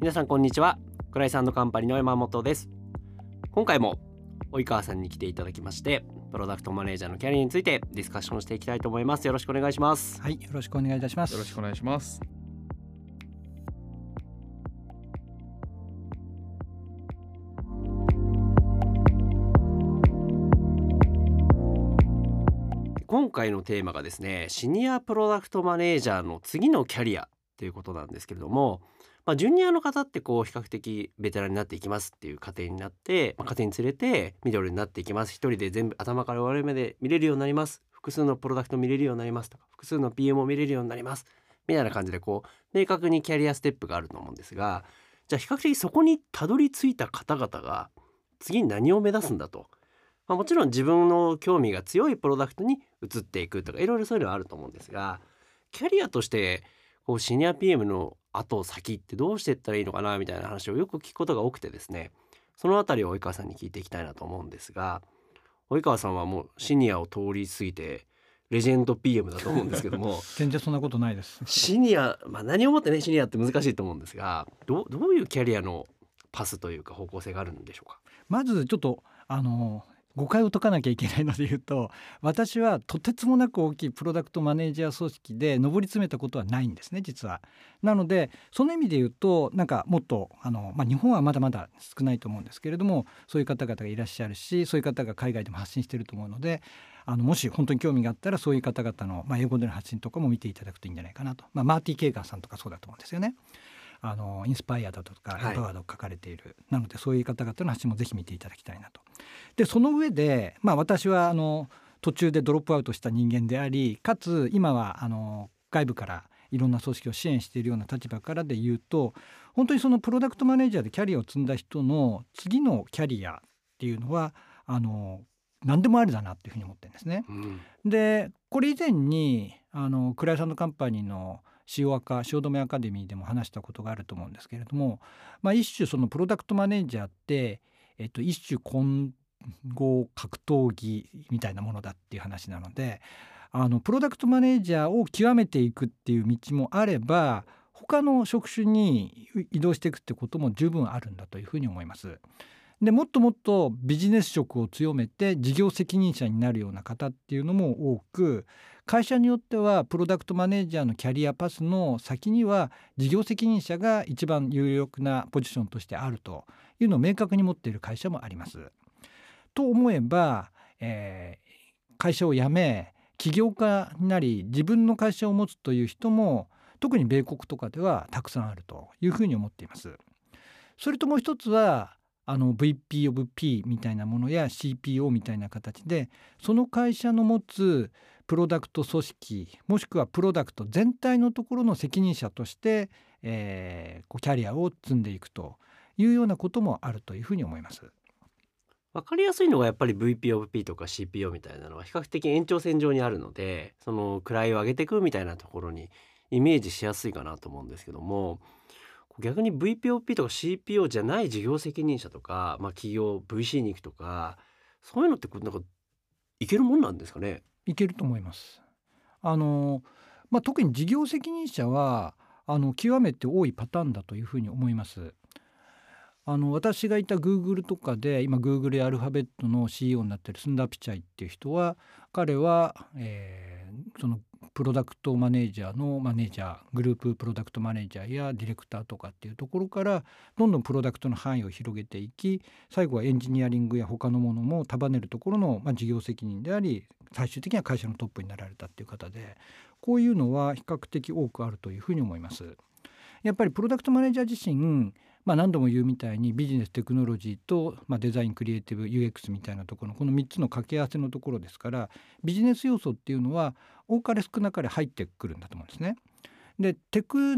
皆さんこんにちはクライサンドカンパニーの山本です今回も及川さんに来ていただきましてプロダクトマネージャーのキャリアについてディスカッションしていきたいと思いますよろしくお願いしますはい、よろしくお願いいたします。よろしくお願いします。今回のテーマがですねシニアプロダクトマネージャーの次のキャリアということなんですけれども、まあ、ジュニアの方ってこう比較的ベテランになっていきますっていう過程になって、まあ、家庭に連れてミドルになっていきます。一人で全部頭から終わるまで見れるようになります。複数のプロダクト見れるようになりますとか複数の PM を見れるようになります。みたいな感じでこう明確にキャリアステップがあると思うんですがじゃあ比較的そこにたどり着いた方々が次に何を目指すんだと。まあ、もちろん自分の興味が強いプロダクトに移っていくとかいろいろそういうのはあると思うんですがキャリアとしてこうシニア PM の後先ってどうしていったらいいのかなみたいな話をよく聞くことが多くてですねそのあたりを及川さんに聞いていきたいなと思うんですが及川さんはもうシニアを通り過ぎてレジェンド PM だと思うんですけども 全然そんなことないです。シニア、まあ、何をもってねシニアって難しいと思うんですがどうどういうキャリアのパスというか方向性があるんでしょうか？まずちょっとあの誤解を解かなきゃいけないので言うと私はとてつもなく大きいプロダクトマネージャー組織で上り詰めたことはないんですね実は。なのでその意味で言うとなんかもっとあの、まあ、日本はまだまだ少ないと思うんですけれどもそういう方々がいらっしゃるしそういう方が海外でも発信してると思うのであのもし本当に興味があったらそういう方々の、まあ、英語での発信とかも見ていただくといいんじゃないかなと、まあ、マーティー・ケーガンさんとかそうだと思うんですよね。あのインスパイアだとかはいエンパワードを書かれている、なのでそういう方々の発信もぜひ見ていただきたいなと。でその上で、まあ、私はあの途中でドロップアウトした人間でありかつ今はあの外部からいろんな組織を支援しているような立場からで言うと本当にそのプロダクトマネージャーでキャリアを積んだ人の次のキャリアっていうのはあの何でもありだなっていうふうに思ってるんですね。うんでこれ以前にあのクライアントカンパニーの塩赤汐留アカデミーでも話したことがあると思うんですけれども、まあ、一種そのプロダクトマネージャーって、えっと、一種混合格闘技みたいなものだっていう話なのであのプロダクトマネージャーを極めていくっていう道もあれば他の職種に移動していくってことも十分あるんだというふうに思います。でもっともっとビジネス色を強めて事業責任者になるような方っていうのも多く会社によってはプロダクトマネージャーのキャリアパスの先には事業責任者が一番有力なポジションとしてあるというのを明確に持っている会社もあります。と思えば、えー会社を辞め起業家になり自分の会社を持つという人も特に米国とかではたくさんあるというふうに思っています。それともう一つはあの VP of P みたいなものや CPO みたいな形でその会社の持つプロダクト組織もしくはプロダクト全体のところの責任者として、えーキャリアを積んでいくというようなこともあるというふうに思います。分かりやすいのがやっぱり VPOP とか CPO みたいなのは比較的延長線上にあるのでその位を上げていくみたいなところにイメージしやすいかなと思うんですけども逆に VPOP とか CPO じゃない事業責任者とか、まあ、企業 VC に行くとかそういうのってなんかいけるもんなんですかね？いけると思います。あのまあ、特に事業責任者はあの極めて多いパターンだというふうに思います。あの私がいたグーグルとかで今グーグルやアルファベットの CEO になってるスンダー・ピチャイっていう人は彼は、えーそのプロダクトマネージャーのマネージャーグループプロダクトマネージャーやディレクターとかっていうところからどんどんプロダクトの範囲を広げていき最後はエンジニアリングや他のものも束ねるところの、まあ、事業責任であり最終的には会社のトップになられたっていう方でこういうのは比較的多くあるというふうに思います。やっぱりプロダクトマネージャー自身、まあ、何度も言うみたいにビジネステクノロジーと、まあ、デザインクリエイティブ UX みたいなところのこの3つの掛け合わせのところですからビジネス要素っていうのは多かれ少なかれ入ってくるんだと思うんですね。でテク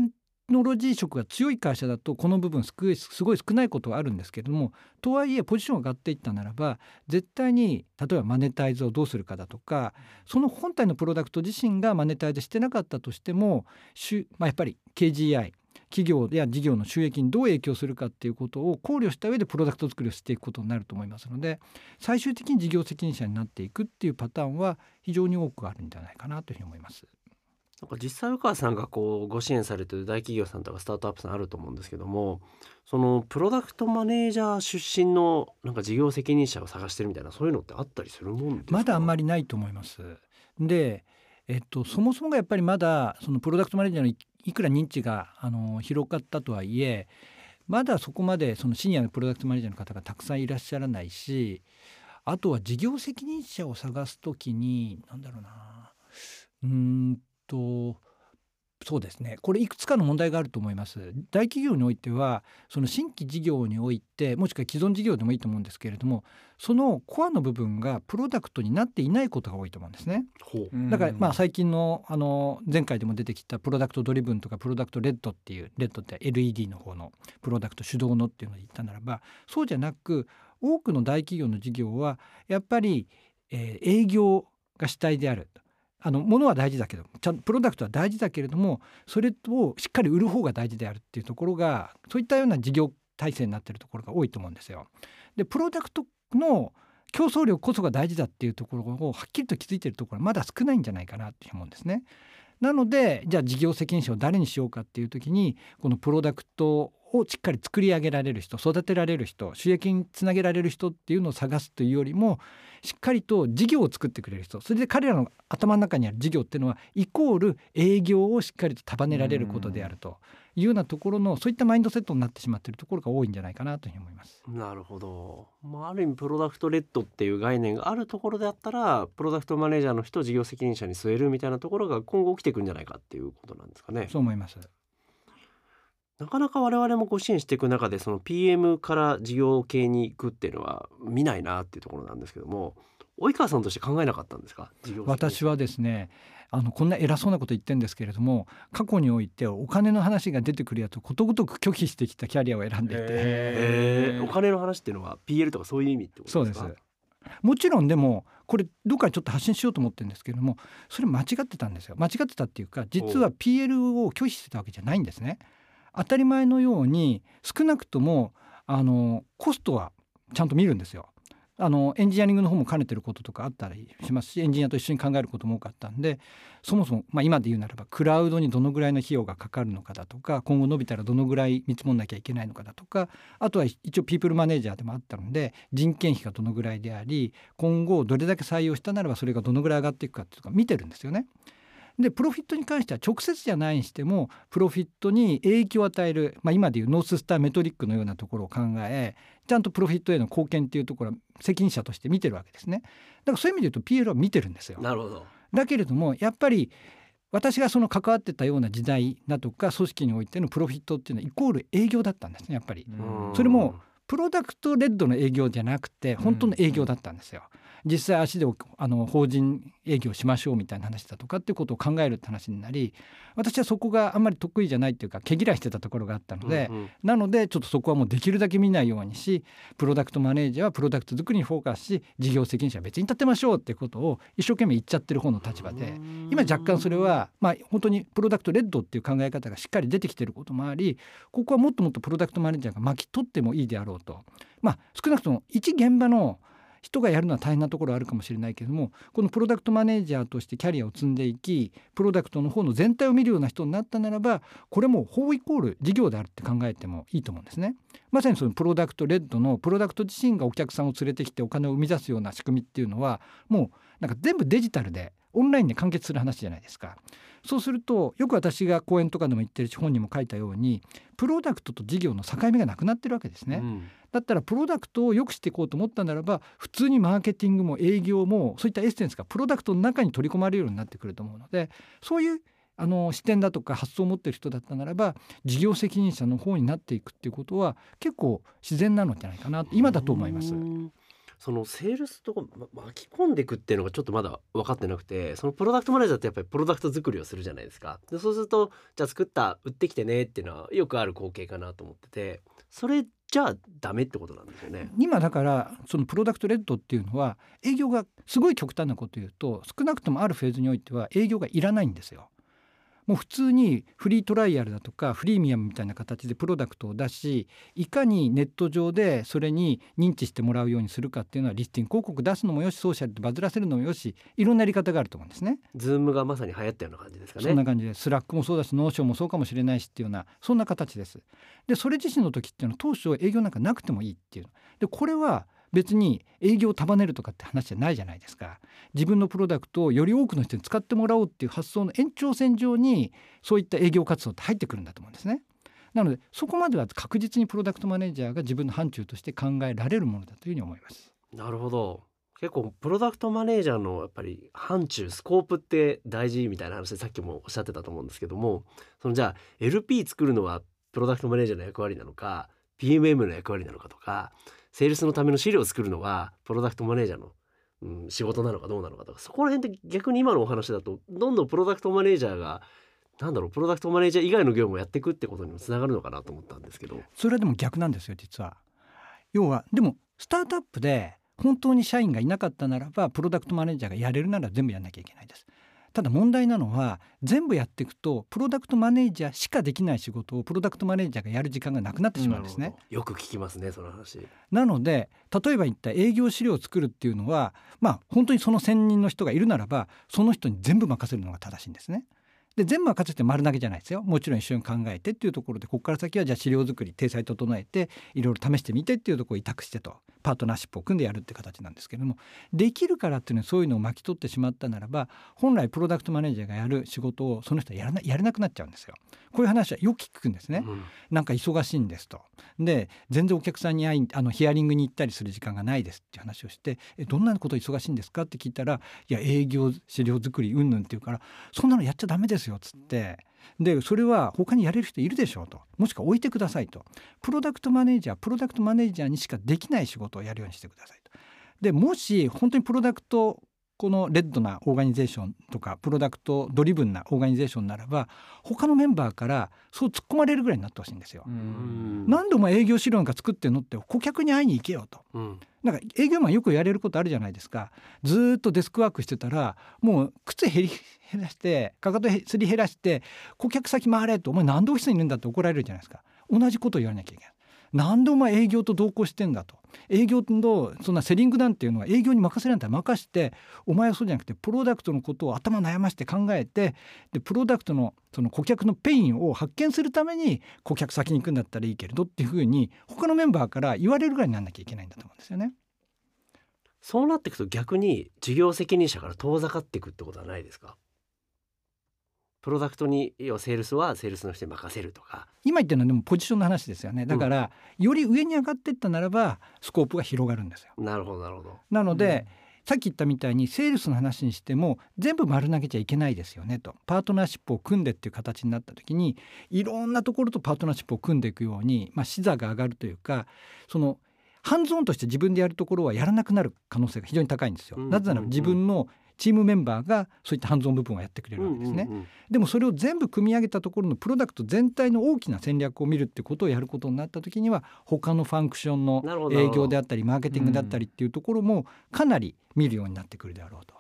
ノロジー色が強い会社だとこの部分すごい少ないことはあるんですけれどもとはいえポジションが上がっていったならば絶対に例えばマネタイズをどうするかだとかその本体のプロダクト自身がマネタイズしてなかったとしても、まあ、やっぱり KGI 企業や事業の収益にどう影響するかっていうことを考慮した上でプロダクト作りをしていくことになると思いますので最終的に事業責任者になっていくっていうパターンは非常に多くあるんじゃないかなというふうに思います。なんか実際宇川さんがこうご支援されてる大企業さんとかスタートアップさんあると思うんですけどもそのプロダクトマネージャー出身のなんか事業責任者を探してるみたいなそういうのってあったりするもんですか？まだあんまりりないと思います。で、えっと、そもそもがやっぱりまだそのプロダクトマネージャーのいくら認知があの広がったとはいえまだそこまでそのシニアのプロダクトマネージャーの方がたくさんいらっしゃらないしあとは事業責任者を探す時に何だろうなうーんとそうですね。これいくつかの問題があると思います。大企業においてはその新規事業においてもしくは既存事業でもいいと思うんですけれどもそのコアの部分がプロダクトになっていないことが多いと思うんですね。ほう。だからまあ最近のあの前回でも出てきたプロダクトドリブンとかプロダクトレッドっていうレッドって LED の方のプロダクト主導のっていうので言ったならばそうじゃなく多くの大企業の事業はやっぱり、えー営業が主体であるあの物は大事だけどちゃんとプロダクトは大事だけれどもそれをしっかり売る方が大事であるっていうところがそういったような事業体制になってるところが多いと思うんですよ。でプロダクトの競争力こそが大事だっていうところをはっきりと気づいてるところはまだ少ないんじゃないかなって思うんですね。なのでじゃあ事業責任者を誰にしようかっていう時にこのプロダクトをしっかり作り上げられる人育てられる人収益につなげられる人っていうのを探すというよりもしっかりと事業を作ってくれる人それで彼らの頭の中にある事業っていうのはイコール営業をしっかりと束ねられることであるというようなところのそういったマインドセットになってしまっているところが多いんじゃないかなというふうに思います。なるほど、まあ、ある意味プロダクトレッドっていう概念があるところであったらプロダクトマネージャーの人を事業責任者に据えるみたいなところが今後起きていくんじゃないかっていうことなんですかね。そう思います。なかなか我々もご支援していく中でその PM から事業系に行くっていうのは見ないなっていうところなんですけども及川さんとして考えなかったんですか？私はですねあのこんな偉そうなこと言ってるんですけれども過去においてお金の話が出てくるやつをことごとく拒否してきたキャリアを選んでいて、えー。お金の話っていうのは PL とかそういう意味ってことそうです。ですかもちろんでもこれどっかちょっと発信しようと思ってるんですけれどもそれ間違ってたんですよ。間違ってたっていうか実は PL を拒否してたわけじゃないんですね当たり前のように少なくともあのコストはちゃんと見るんですよあのエンジニアリングの方も兼ねてることとかあったりしますしエンジニアと一緒に考えることも多かったんでそもそも、まあ、今で言うならばクラウドにどのぐらいの費用がかかるのかだとか今後伸びたらどのぐらい見積もんなきゃいけないのかだとかあとは一応ピープルマネージャーでもあったので人件費がどのぐらいであり今後どれだけ採用したならばそれがどのぐらい上がっていくかっていうのが見てるんですよね。でプロフィットに関しては直接じゃないにしてもプロフィットに影響を与える、まあ、今でいうノーススターメトリックのようなところを考えちゃんとプロフィットへの貢献っていうところは責任者として見てるわけですね。だからそういう意味で言うと PL は見てるんですよ。なるほどだけれどもやっぱり私がその関わってたような時代だとか組織においてのプロフィットっていうのはイコール営業だったんですねやっぱり。うんそれもプロダクトレッドの営業じゃなくて本当の営業だったんですよ。実際足であの法人営業しましょうみたいな話だとかっていうことを考えるって話になり私はそこがあんまり得意じゃないっていうか毛嫌いしてたところがあったので、うんうん。なのでちょっとそこはもうできるだけ見ないようにしプロダクトマネージャーはプロダクト作りにフォーカスし事業責任者は別に立てましょうってことを一生懸命言っちゃってる方の立場で今若干それはまあ本当にプロダクトレッドっていう考え方がしっかり出てきてることもありここはもっともっとプロダクトマネージャーが巻き取ってもいいであろうと。まあ少なくとも一現場の人がやるのは大変なところあるかもしれないけれどもこのプロダクトマネージャーとしてキャリアを積んでいきプロダクトの方の全体を見るような人になったならばこれも法イコール事業であるって考えてもいいと思うんですね。まさにそのプロダクトレッドのプロダクト自身がお客さんを連れてきてお金を生み出すような仕組みっていうのはもうなんか全部デジタルでオンラインで完結する話じゃないですか。そうするとよく私が講演とかでも言ってるし本にも書いたようにプロダクトと事業の境目がなくなってるわけですね。うんだったらプロダクトを良くしていこうと思ったならば普通にマーケティングも営業もそういったエッセンスがプロダクトの中に取り込まれるようになってくると思うのでそういうあの視点だとか発想を持ってる人だったならば事業責任者の方になっていくっていうことは結構自然なのじゃないかな今だと思いますう。んそのセールスとか巻き込んでいくっていうのがちょっとまだ分かってなくてそのプロダクトマネージャーってやっぱりプロダクト作りをするじゃないですかでそうするとじゃあ作った売ってきてねっていうのはよくある光景かなと思っててそれじゃあダメってことなんですよね。今だからそのプロダクトレッドっていうのは営業がすごい極端なこと言うと少なくともあるフェーズにおいては営業がいらないんですよ。もう普通にフリートライアルだとかフリーミアムみたいな形でプロダクトを出しいかにネット上でそれに認知してもらうようにするかっていうのはリスティング広告出すのもよしソーシャルでバズらせるのもよしいろんなやり方があると思うんですね。 Zoom がまさに流行ったような感じですかね。そんな感じで Slack もそうだし Notion もそうかもしれないしっていうようなそんな形です。でそれ自身の時っていうのは当初営業なんかなくてもいいっていうでこれは別に営業を束ねるとかって話じゃないじゃないですか自分のプロダクトをより多くの人に使ってもらおうっていう発想の延長線上にそういった営業活動って入ってくるんだと思うんですね。なのでそこまでは確実にプロダクトマネージャーが自分の範疇として考えられるものだというふうに思います。なるほど結構プロダクトマネージャーのやっぱり範疇スコープって大事みたいな話でさっきもおっしゃってたと思うんですけどもそのじゃあ LP 作るのはプロダクトマネージャーの役割なのか PMM の役割なのかとかセールスのための資料を作るのはプロダクトマネージャーの、うん、仕事なのかどうなのかとかそこら辺って逆に今のお話だとどんどんプロダクトマネージャーがなんだろうプロダクトマネージャー以外の業務をやっていくってことにもつながるのかなと思ったんですけどそれはでも逆なんですよ実は。要はでもスタートアップで本当に社員がいなかったならばプロダクトマネージャーがやれるなら全部やんなきゃいけないです。ただ問題なのは全部やっていくとプロダクトマネージャーしかできない仕事をプロダクトマネージャーがやる時間がなくなってしまうんですね。よく聞きますねその話。なので例えば言った営業資料を作るっていうのはまあ本当にその専任の人がいるならばその人に全部任せるのが正しいんですね。で全部任せて丸投げじゃないですよもちろん一緒に考えてっていうところでここから先はじゃあ資料作り体裁整えていろいろ試してみてっていうところを委託してとパートナーシップを組んでやるって形なんですけれどもできるからっていうのはそういうのを巻き取ってしまったならば本来プロダクトマネージャーがやる仕事をその人はやらなやれなくなっちゃうんですよ。こういう話はよく聞くんですね。うん、なんか忙しいんですと。で全然お客さんに会いあのヒアリングに行ったりする時間がないですっていう話をしてえどんなこと忙しいんですかって聞いたらいや営業資料作りうんぬんって言うからそんなのやっちゃダメですよつって。でそれは他にやれる人いるでしょうと。もしくは置いてくださいと。プロダクトマネージャープロダクトマネージャーにしかできない仕事をやるようにしてくださいと。でもし本当にプロダクトこのレッドなオーガニゼーションとかプロダクトドリブンなオーガニゼーションならば他のメンバーからそう突っ込まれるぐらいになってほしいんですよ。何度も営業資料なんか作ってんのって顧客に会いに行けよと。うん、なんか営業マンよくやれることあるじゃないですか。ずっとデスクワークしてたらもう靴減り減らしてかかとすり減らして顧客先回れとお前何でオフィスにいるんだって怒られるじゃないですか。同じことを言わなきゃいけない。何でお前営業と同行してんだと。営業とそんなセリングなんていうのは営業に任せるんだったら任してお前はそうじゃなくてプロダクトのことを頭悩まして考えてでプロダクトのその顧客のペインを発見するために顧客先に行くんだったらいいけれどっていうふうに他のメンバーから言われるぐらいになんなきゃいけないんだと思うんですよね。そうなっていくと逆に事業責任者から遠ざかっていくってことはないですか？プロダクトに要はセールスはセールスの人に任せるとか。今言ってるのはでもポジションの話ですよね。だから、うん、より上に上がっていったならばスコープが広がるんですよ。なるほどなるほど。なので、うん、さっき言ったみたいにセールスの話にしても全部丸投げちゃいけないですよねと。パートナーシップを組んでっていう形になった時にいろんなところとパートナーシップを組んでいくように、まあ、視座が上がるというかそのハンズオンとして自分でやるところはやらなくなる可能性が非常に高いんですよ。なぜなら自分のチームメンバーがそういったハンズオン部分をやってくれるわけですね、うんうんうん、でもそれを全部組み上げたところのプロダクト全体の大きな戦略を見るってことをやることになった時には他のファンクションの営業であったりマーケティングだったりっていうところもかなり見るようになってくるであろうと。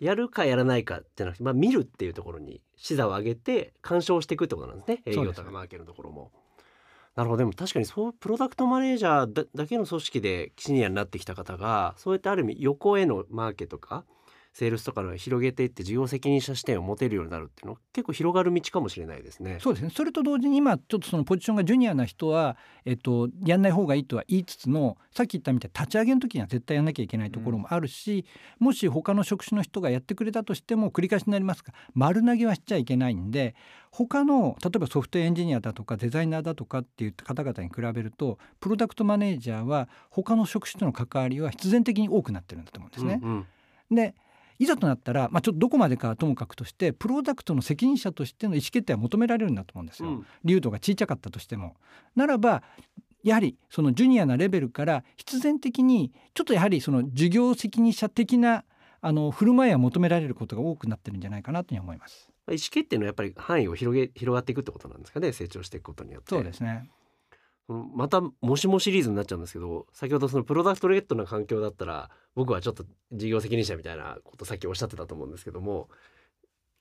やるかやらないかじゃなくて、まあ、見るっていうところに視座を上げて干渉していくってことなんですね営業とかマーケのところも。なるほど。でも確かにそうプロダクトマネージャーだけの組織でシニアになってきた方がそうやってある意味横へのマーケとかセールスとかの広げていって事業責任者視点を持てるようになるっていうのは結構広がる道かもしれないですね。そうですねそれと同時に今ちょっとそのポジションがジュニアな人は、えっと、やんない方がいいとは言いつつもさっき言ったみたいに立ち上げの時には絶対やんなきゃいけないところもあるし、うん、もし他の職種の人がやってくれたとしても繰り返しになりますが丸投げはしちゃいけないんで他の例えばソフトエンジニアだとかデザイナーだとかっていう方々に比べるとプロダクトマネージャーは他の職種との関わりは必然的に多くなってるんだと思うんですね。うんうん、でいざとなったら、まあ、ちょっとどこまでかともかくとしてプロダクトの責任者としての意思決定は求められるんだと思うんですよ。うん、流度が小さかったとしても。ならばやはりそのジュニアなレベルから必然的にちょっとやはりその事業責任者的なあの振る舞いは求められることが多くなってるんじゃないかなというふうに思います。意思決定のやっぱり範囲を広げ広がっていくってことなんですかね成長していくことによって。そうですね。またもしもシリーズになっちゃうんですけど先ほどそのプロダクトレッドな環境だったら僕はちょっと事業責任者みたいなことさっきおっしゃってたと思うんですけども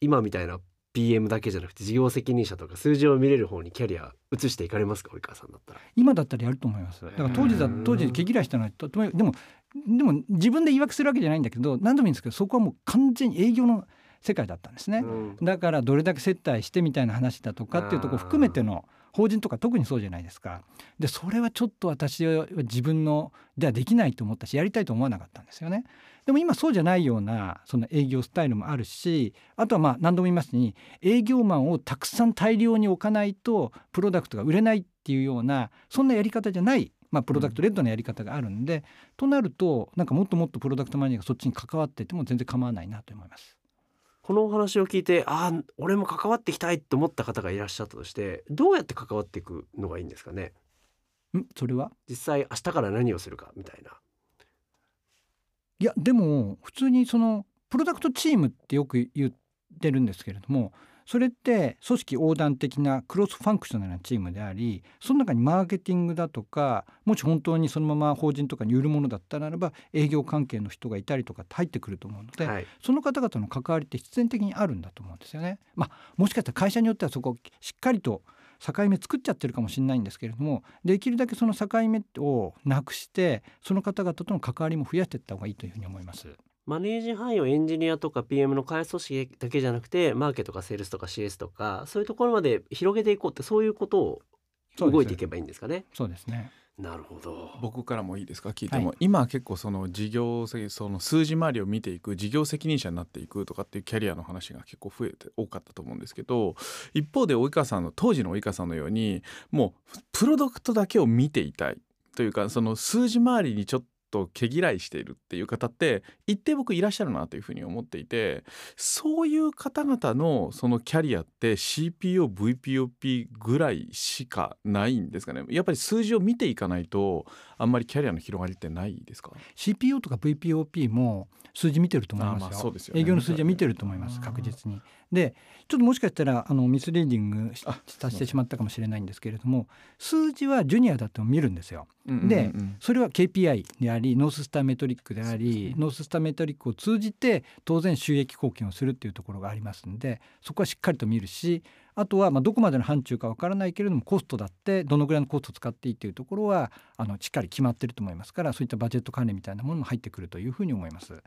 今みたいな PM だけじゃなくて事業責任者とか数字を見れる方にキャリア移していかれますか？及川さんだったら。今だったらやると思います。だから当時だ当時毛嫌いしたのはとでもでも自分で言い訳するわけじゃないんだけど何でもいいんですけどそこはもう完全に営業の世界だったんですね、うん。だからどれだけ接待してみたいな話だとかっていうところ含めての法人とか特にそうじゃないですか。でそれはちょっと私は自分のではできないと思ったしやりたいと思わなかったんですよね。でも今そうじゃないようなその営業スタイルもあるしあとはまあ何度も言いますに営業マンをたくさん大量に置かないとプロダクトが売れないっていうようなそんなやり方じゃないまあ、プロダクトレッドのやり方があるんで、となるとなんかもっともっとプロダクトマネージャーがそっちに関わっていても全然構わないなと思います。このお話を聞いてああ俺も関わっていきたいと思った方がいらっしゃったとしてどうやって関わっていくのがいいんですかね？ん？それは？実際明日から何をするかみたいな。いやでも普通にそのプロダクトチームってよく言ってるんですけれどもそれって組織横断的なクロスファンクショナルなチームでありその中にマーケティングだとかもし本当にそのまま法人とかに売るものだったならば営業関係の人がいたりとかって入ってくると思うので、はいその方々の関わりって必然的にあるんだと思うんですよね。まあ、もしかしたら会社によってはそこをしっかりと境目作っちゃってるかもしれないんですけれどもできるだけその境目をなくしてその方々との関わりも増やしていった方がいいというふうに思います。マネージ範囲をエンジニアとか PM の開発組織だけじゃなくてマーケとかセールスとか CS とかそういうところまで広げていこうってそういうことを動いていけばいいんですかね。そうですね。なるほど。僕からもいいですか？聞いても、はい今結構その事業責その数字回りを見ていく事業責任者になっていくとかっていうキャリアの話が結構増えて多かったと思うんですけど一方で及川さんの当時の及川さんのようにもうプロダクトだけを見ていたいというかその数字回りにちょっと毛嫌いしているっていう方って一定僕いらっしゃるなというふうに思っていてそういう方々のそのキャリアって CPOVPOP ぐらいしかないんですかねやっぱり数字を見ていかないとあんまりキャリアの広がりってないですか？CPO とか VPOP も数字見てると思いますよ。あまあそうですよね営業の数字は見てると思います確実に。でちょっともしかしたらあのミスリーディングさせてしまったかもしれないんですけれども数字はジュニアだと見るんですよ。うんうんうんでそれは KPI でありノーススターメトリックであり、ねノーススターメトリックを通じて当然収益貢献をするっていうところがありますんでそこはしっかりと見るしあとはまあどこまでの範疇かわからないけれどもコストだってどのぐらいのコストを使っていいというところはあのしっかり決まってると思いますからそういったバジェット管理みたいなものも入ってくるというふうに思います。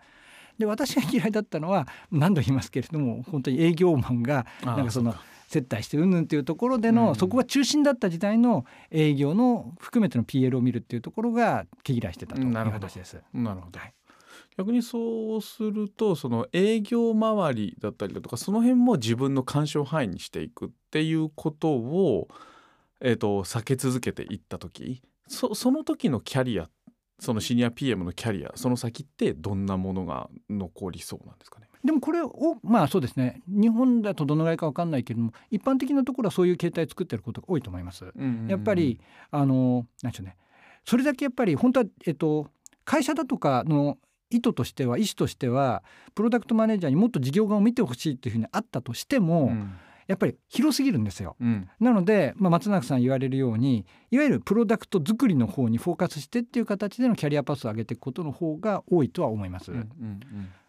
で私が嫌いだったのは何度も言いますけれども本当に営業マンがなんかその接待してうんぬんっていうところでの、うん。そこが中心だった時代の営業の含めての PL を見るっていうところが毛嫌いしてたといううんなるほど。形です。なるほど、はい逆にそうするとその営業周りだったりだとかその辺も自分の干渉範囲にしていくっていうことを、えー、と避け続けていった時そその時のキャリアそのシニア PM のキャリアその先ってどんなものが残りそうなんですかね？でもこれをまあそうですね。日本だとどのぐらいかわかんないけれども一般的なところはそういう形態作ってることが多いと思います。やっぱりあのなんでしょうね。それだけやっぱり本当は、えっと、会社だとかの意図としては意思としてはプロダクトマネージャーにもっと事業側を見てほしいというふうにあったとしても、うんやっぱり広すぎるんですよ。うんなので、まあ、松永さん言われるようにいわゆるプロダクト作りの方にフォーカスしてっていう形でのキャリアパスを上げていくことの方が多いとは思います。うんうん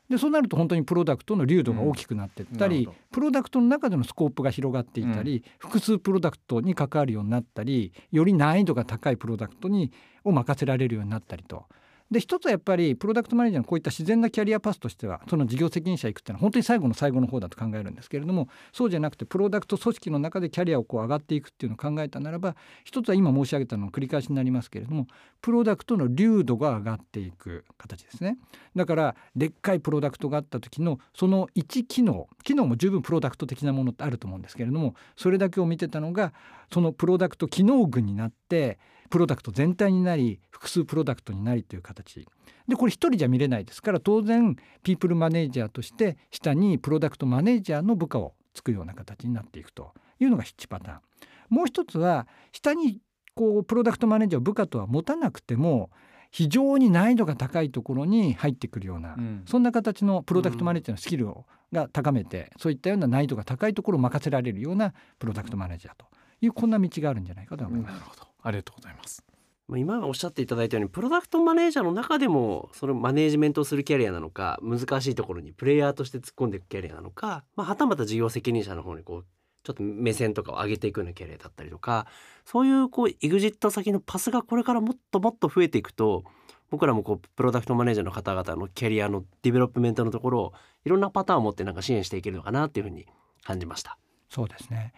でそうなると本当にプロダクトの流度が大きくなっていったり、うんプロダクトの中でのスコープが広がっていったり、複数プロダクトに関わるようになったりより難易度が高いプロダクトにを任せられるようになったりと。で一つはやっぱりプロダクトマネージャーのこういった自然なキャリアパスとしてはその事業責任者行くっていうのは本当に最後の最後の方だと考えるんですけれどもそうじゃなくてプロダクト組織の中でキャリアをこう上がっていくっていうのを考えたならば一つは今申し上げたのの繰り返しになりますけれどもプロダクトの流度が上がっていく形ですね。だからでっかいプロダクトがあった時のその1機能機能も十分プロダクト的なものってあると思うんですけれどもそれだけを見てたのがそのプロダクト機能群になってプロダクト全体になり複数プロダクトになりという形でこれ一人じゃ見れないですから当然ピープルマネージャーとして下にプロダクトマネージャーの部下をつくような形になっていくというのが1パターン。もう一つは下にこうプロダクトマネージャーを部下とは持たなくても非常に難易度が高いところに入ってくるような、うんそんな形のプロダクトマネージャーのスキルを、が高めてそういったような難易度が高いところを任せられるようなプロダクトマネージャーというこんな道があるんじゃないかと思います。なるほどありがとうございますまあ今おっしゃっていただいたようにプロダクトマネージャーの中でもそのマネージメントをするキャリアなのか難しいところにプレイヤーとして突っ込んでいくキャリアなのか、まあ、はたまた事業責任者の方にこうちょっと目線とかを上げていくようなキャリアだったりとかそういうこう EXIT 先のパスがこれからもっともっと増えていくと僕らもこうプロダクトマネージャーの方々のキャリアのディベロップメントのところをいろんなパターンを持ってなんか支援していけるのかなっていうふうに感じました。そうですね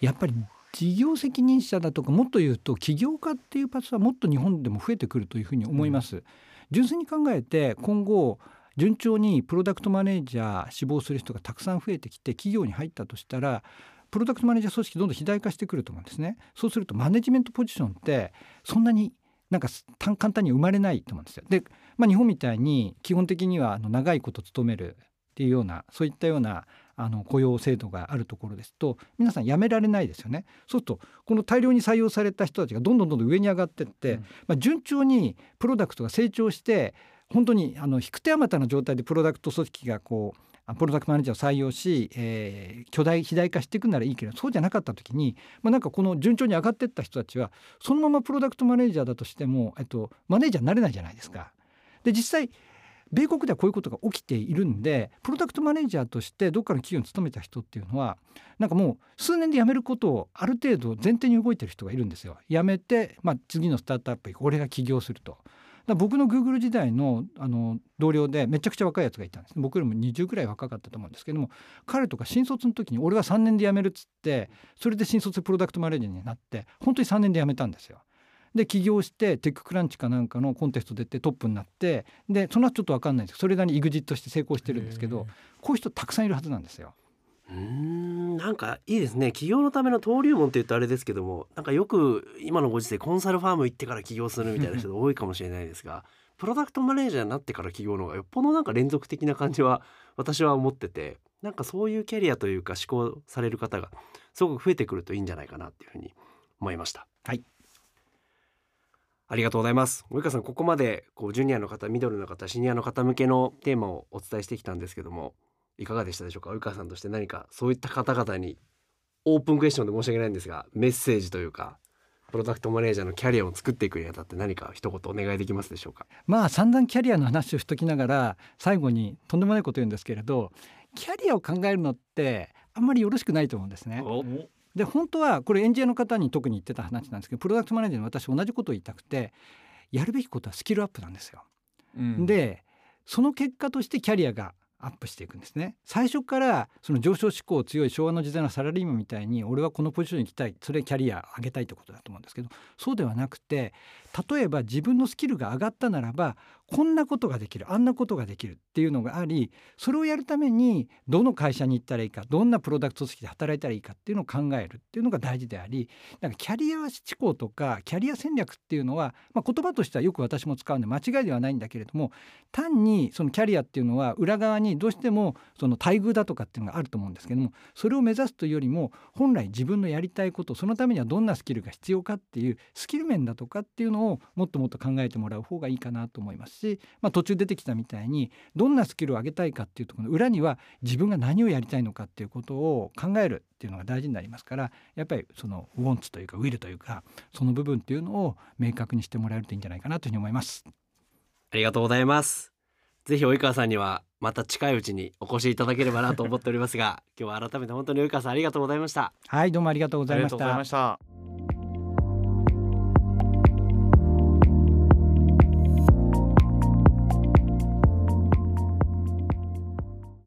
やっぱり事業責任者だとかもっと言うと起業家っていうパスはもっと日本でも増えてくるというふうに思います。うん、純粋に考えて今後順調にプロダクトマネージャー志望する人がたくさん増えてきて企業に入ったとしたらプロダクトマネージャー組織どんどん肥大化してくると思うんですね。そうするとマネジメントポジションってそんなになんか簡単に生まれないと思うんですよ。で、まあ、日本みたいに基本的にはあの長いこと勤めるっていうようなそういったようなあの雇用制度があるところですと皆さん辞められないですよね。そうするとこの大量に採用された人たちがどんどんどんどん上に上がってって、うん、まあ、順調にプロダクトが成長して本当にあの引く手あまたの状態でプロダクト組織がこうプロダクトマネージャーを採用し、えー、巨大肥大化していくならいいけどそうじゃなかった時に、まあ、なんかこの順調に上がっていった人たちはそのままプロダクトマネージャーだとしても、えっと、マネージャーになれないじゃないですか。で実際米国ではこういうことが起きているんでプロダクトマネージャーとしてどっかの企業に勤めた人っていうのはなんかもう数年で辞めることをある程度前提に動いてる人がいるんですよ。辞めて、まあ、次のスタートアップ行く俺が起業すると。僕のグーグル時代のあの同僚でめちゃくちゃ若いやつがいたんです僕よりも20ぐらい若かったと思うんですけども彼とか新卒の時に俺は3年で辞めるっつってそれで新卒プロダクトマネージャーになって本当に3年で辞めたんですよ。で起業してテッククランチかなんかのコンテスト出てトップになってでその後ちょっと分かんないですそれなりに EXIT して成功してるんですけどこういう人たくさんいるはずなんですよ。うんなんかいいですね起業のための登竜門って言うとあれですけどもなんかよく今のご時世コンサルファーム行ってから起業するみたいな人が多いかもしれないですがプロダクトマネージャーになってから起業の方がよっぽどなんか連続的な感じは 私は思っててなんかそういうキャリアというか思考される方がすごく増えてくるといいんじゃないかなっていうふうに思いました。はいありがとうございます。及川さんここまでこうジュニアの方ミドルの方シニアの方向けのテーマをお伝えしてきたんですけどもいかがでしたでしょうか？及川さんとして何かそういった方々にオープンクエスチョンで申し訳ないんですがメッセージというかプロダクトマネージャーのキャリアを作っていくにあたって何か一言お願いできますでしょうか？まあ散々キャリアの話をしときながら最後にとんでもないこと言うんですけれどキャリアを考えるのってあんまりよろしくないと思うんですね。で本当はこれエンジニアの方に特に言ってた話なんですけどプロダクトマネージャーに私同じことを言いたくてやるべきことはスキルアップなんですよ。うん、でその結果としてキャリアがアップしていくんですね。最初からその上昇志向強い昭和の時代のサラリーマンみたいに俺はこのポジションに行きたい。それキャリア上げたいってことだと思うんですけどそうではなくて例えば自分のスキルが上がったならばこんなことができるあんなことができるっていうのがありそれをやるためにどの会社に行ったらいいかどんなプロダクト組織で働いたらいいかっていうのを考えるっていうのが大事でありなんかキャリア思考とかキャリア戦略っていうのは、まあ、言葉としてはよく私も使うんで間違いではないんだけれども単にそのキャリアっていうのは裏側にどうしてもその待遇だとかっていうのがあると思うんですけどもそれを目指すというよりも本来自分のやりたいことそのためにはどんなスキルが必要かっていうスキル面だとかっていうのをもっともっと考えてもらう方がいいかなと思います。し、まあ、途中出てきたみたいにどんなスキルを上げたいかっていうところの裏には自分が何をやりたいのかっていうことを考えるっていうのが大事になりますからやっぱりそのウォンツというかウィルというかその部分っていうのを明確にしてもらえるといいんじゃないかなというふうに思います。ありがとうございます。ぜひ及川さんにはまた近いうちにお越しいただければなと思っておりますが 今日は改めて本当に及川さんありがとうございましたはいどうもありがとうございました